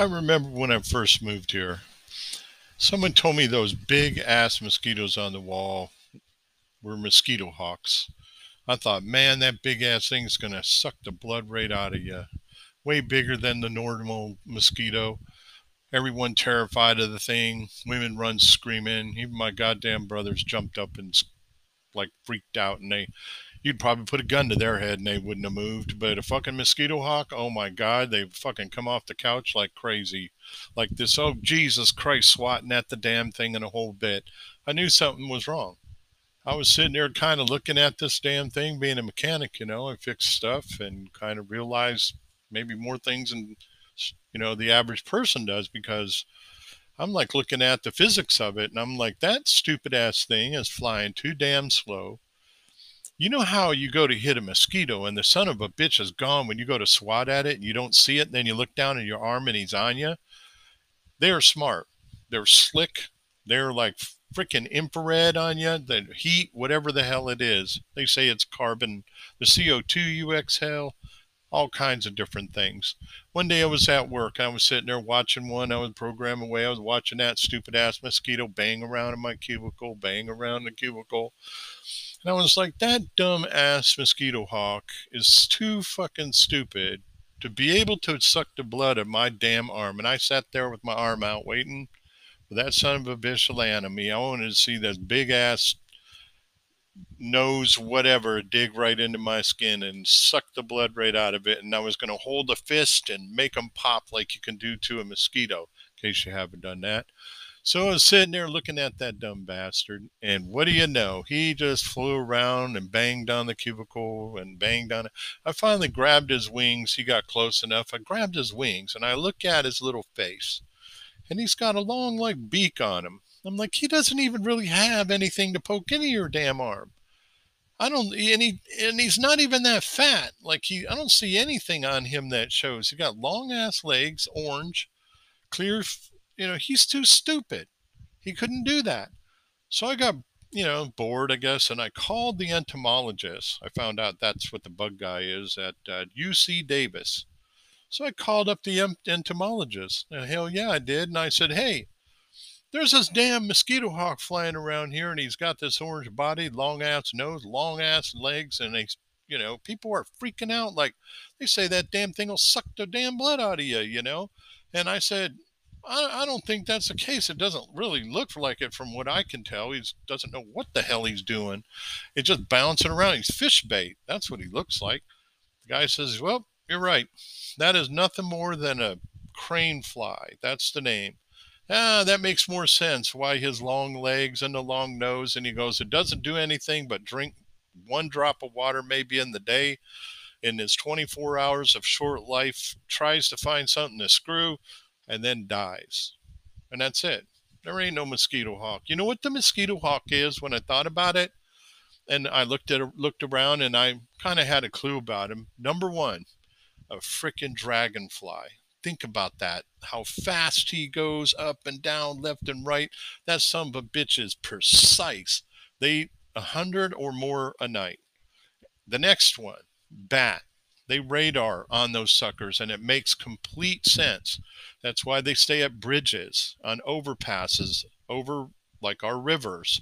I remember when I first moved here, someone told me those big ass mosquitoes on the wall were mosquito hawks. I thought, man, that big ass thing's going to suck the blood right out of you. Way bigger than the normal mosquito. Everyone terrified of the thing. Women run screaming. Even my goddamn brothers jumped up and like freaked out and they you'd probably put a gun to their head and they wouldn't have moved. But a fucking mosquito hawk, oh my God, they fucking come off the couch like crazy. Like this, oh Jesus Christ, swatting at the damn thing in a whole bit. I knew something was wrong. I was sitting there kind of looking at this damn thing, being a mechanic, you know, I fixed stuff and kind of realized maybe more things than, you know, the average person does because I'm like looking at the physics of it and I'm like, that stupid ass thing is flying too damn slow you know how you go to hit a mosquito and the son of a bitch is gone when you go to swat at it and you don't see it, and then you look down at your arm and he's on you? They're smart. They're slick. They're like freaking infrared on you, the heat, whatever the hell it is. They say it's carbon, the CO2 you exhale, all kinds of different things. One day I was at work. I was sitting there watching one. I was programming away. I was watching that stupid ass mosquito bang around in my cubicle, bang around the cubicle. And I was like, that dumb ass mosquito hawk is too fucking stupid to be able to suck the blood of my damn arm. And I sat there with my arm out waiting for that son of a bitch to land on me. I wanted to see this big ass nose, whatever, dig right into my skin and suck the blood right out of it. And I was going to hold a fist and make them pop like you can do to a mosquito, in case you haven't done that. So I was sitting there looking at that dumb bastard, and what do you know? He just flew around and banged on the cubicle and banged on it. I finally grabbed his wings. He got close enough. I grabbed his wings and I look at his little face, and he's got a long, like, beak on him. I'm like, he doesn't even really have anything to poke into your damn arm. I don't, and he, and he's not even that fat. Like he, I don't see anything on him that shows. He got long ass legs, orange, clear you know, he's too stupid. He couldn't do that. So I got, you know, bored, I guess, and I called the entomologist. I found out that's what the bug guy is at uh, UC Davis. So I called up the entomologist. And hell yeah, I did. And I said, hey, there's this damn mosquito hawk flying around here, and he's got this orange body, long ass nose, long ass legs, and he's, you know, people are freaking out. Like they say that damn thing will suck the damn blood out of you, you know. And I said, I, I don't think that's the case. It doesn't really look like it from what I can tell. He doesn't know what the hell he's doing. It's just bouncing around. He's fish bait. That's what he looks like. The guy says, Well, you're right. That is nothing more than a crane fly. That's the name. Ah, that makes more sense why his long legs and the long nose. And he goes, It doesn't do anything but drink one drop of water maybe in the day in his 24 hours of short life, tries to find something to screw, and then dies. And that's it. There ain't no mosquito hawk. You know what the mosquito hawk is when I thought about it? And I looked at looked around and I kind of had a clue about him. Number one, a freaking dragonfly. Think about that. How fast he goes up and down, left and right. That son of a bitch is precise. They a hundred or more a night. The next one, bat. They radar on those suckers, and it makes complete sense. That's why they stay at bridges, on overpasses, over like our rivers.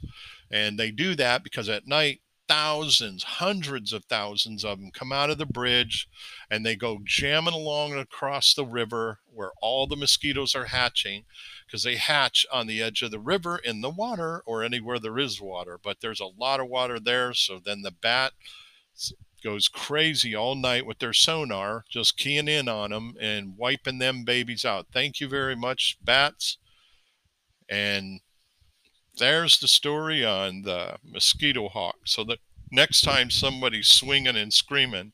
And they do that because at night, thousands, hundreds of thousands of them come out of the bridge and they go jamming along across the river where all the mosquitoes are hatching because they hatch on the edge of the river in the water or anywhere there is water. But there's a lot of water there. So then the bat goes crazy all night with their sonar, just keying in on them and wiping them babies out. Thank you very much, bats. And there's the story on the mosquito hawk. So that next time somebody's swinging and screaming,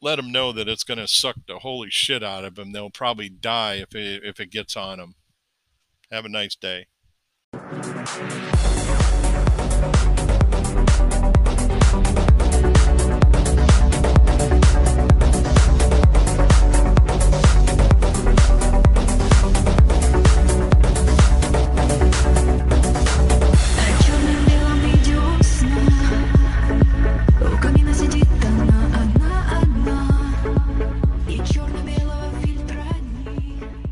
let them know that it's going to suck the holy shit out of them. They'll probably die if it, if it gets on them. Have a nice day.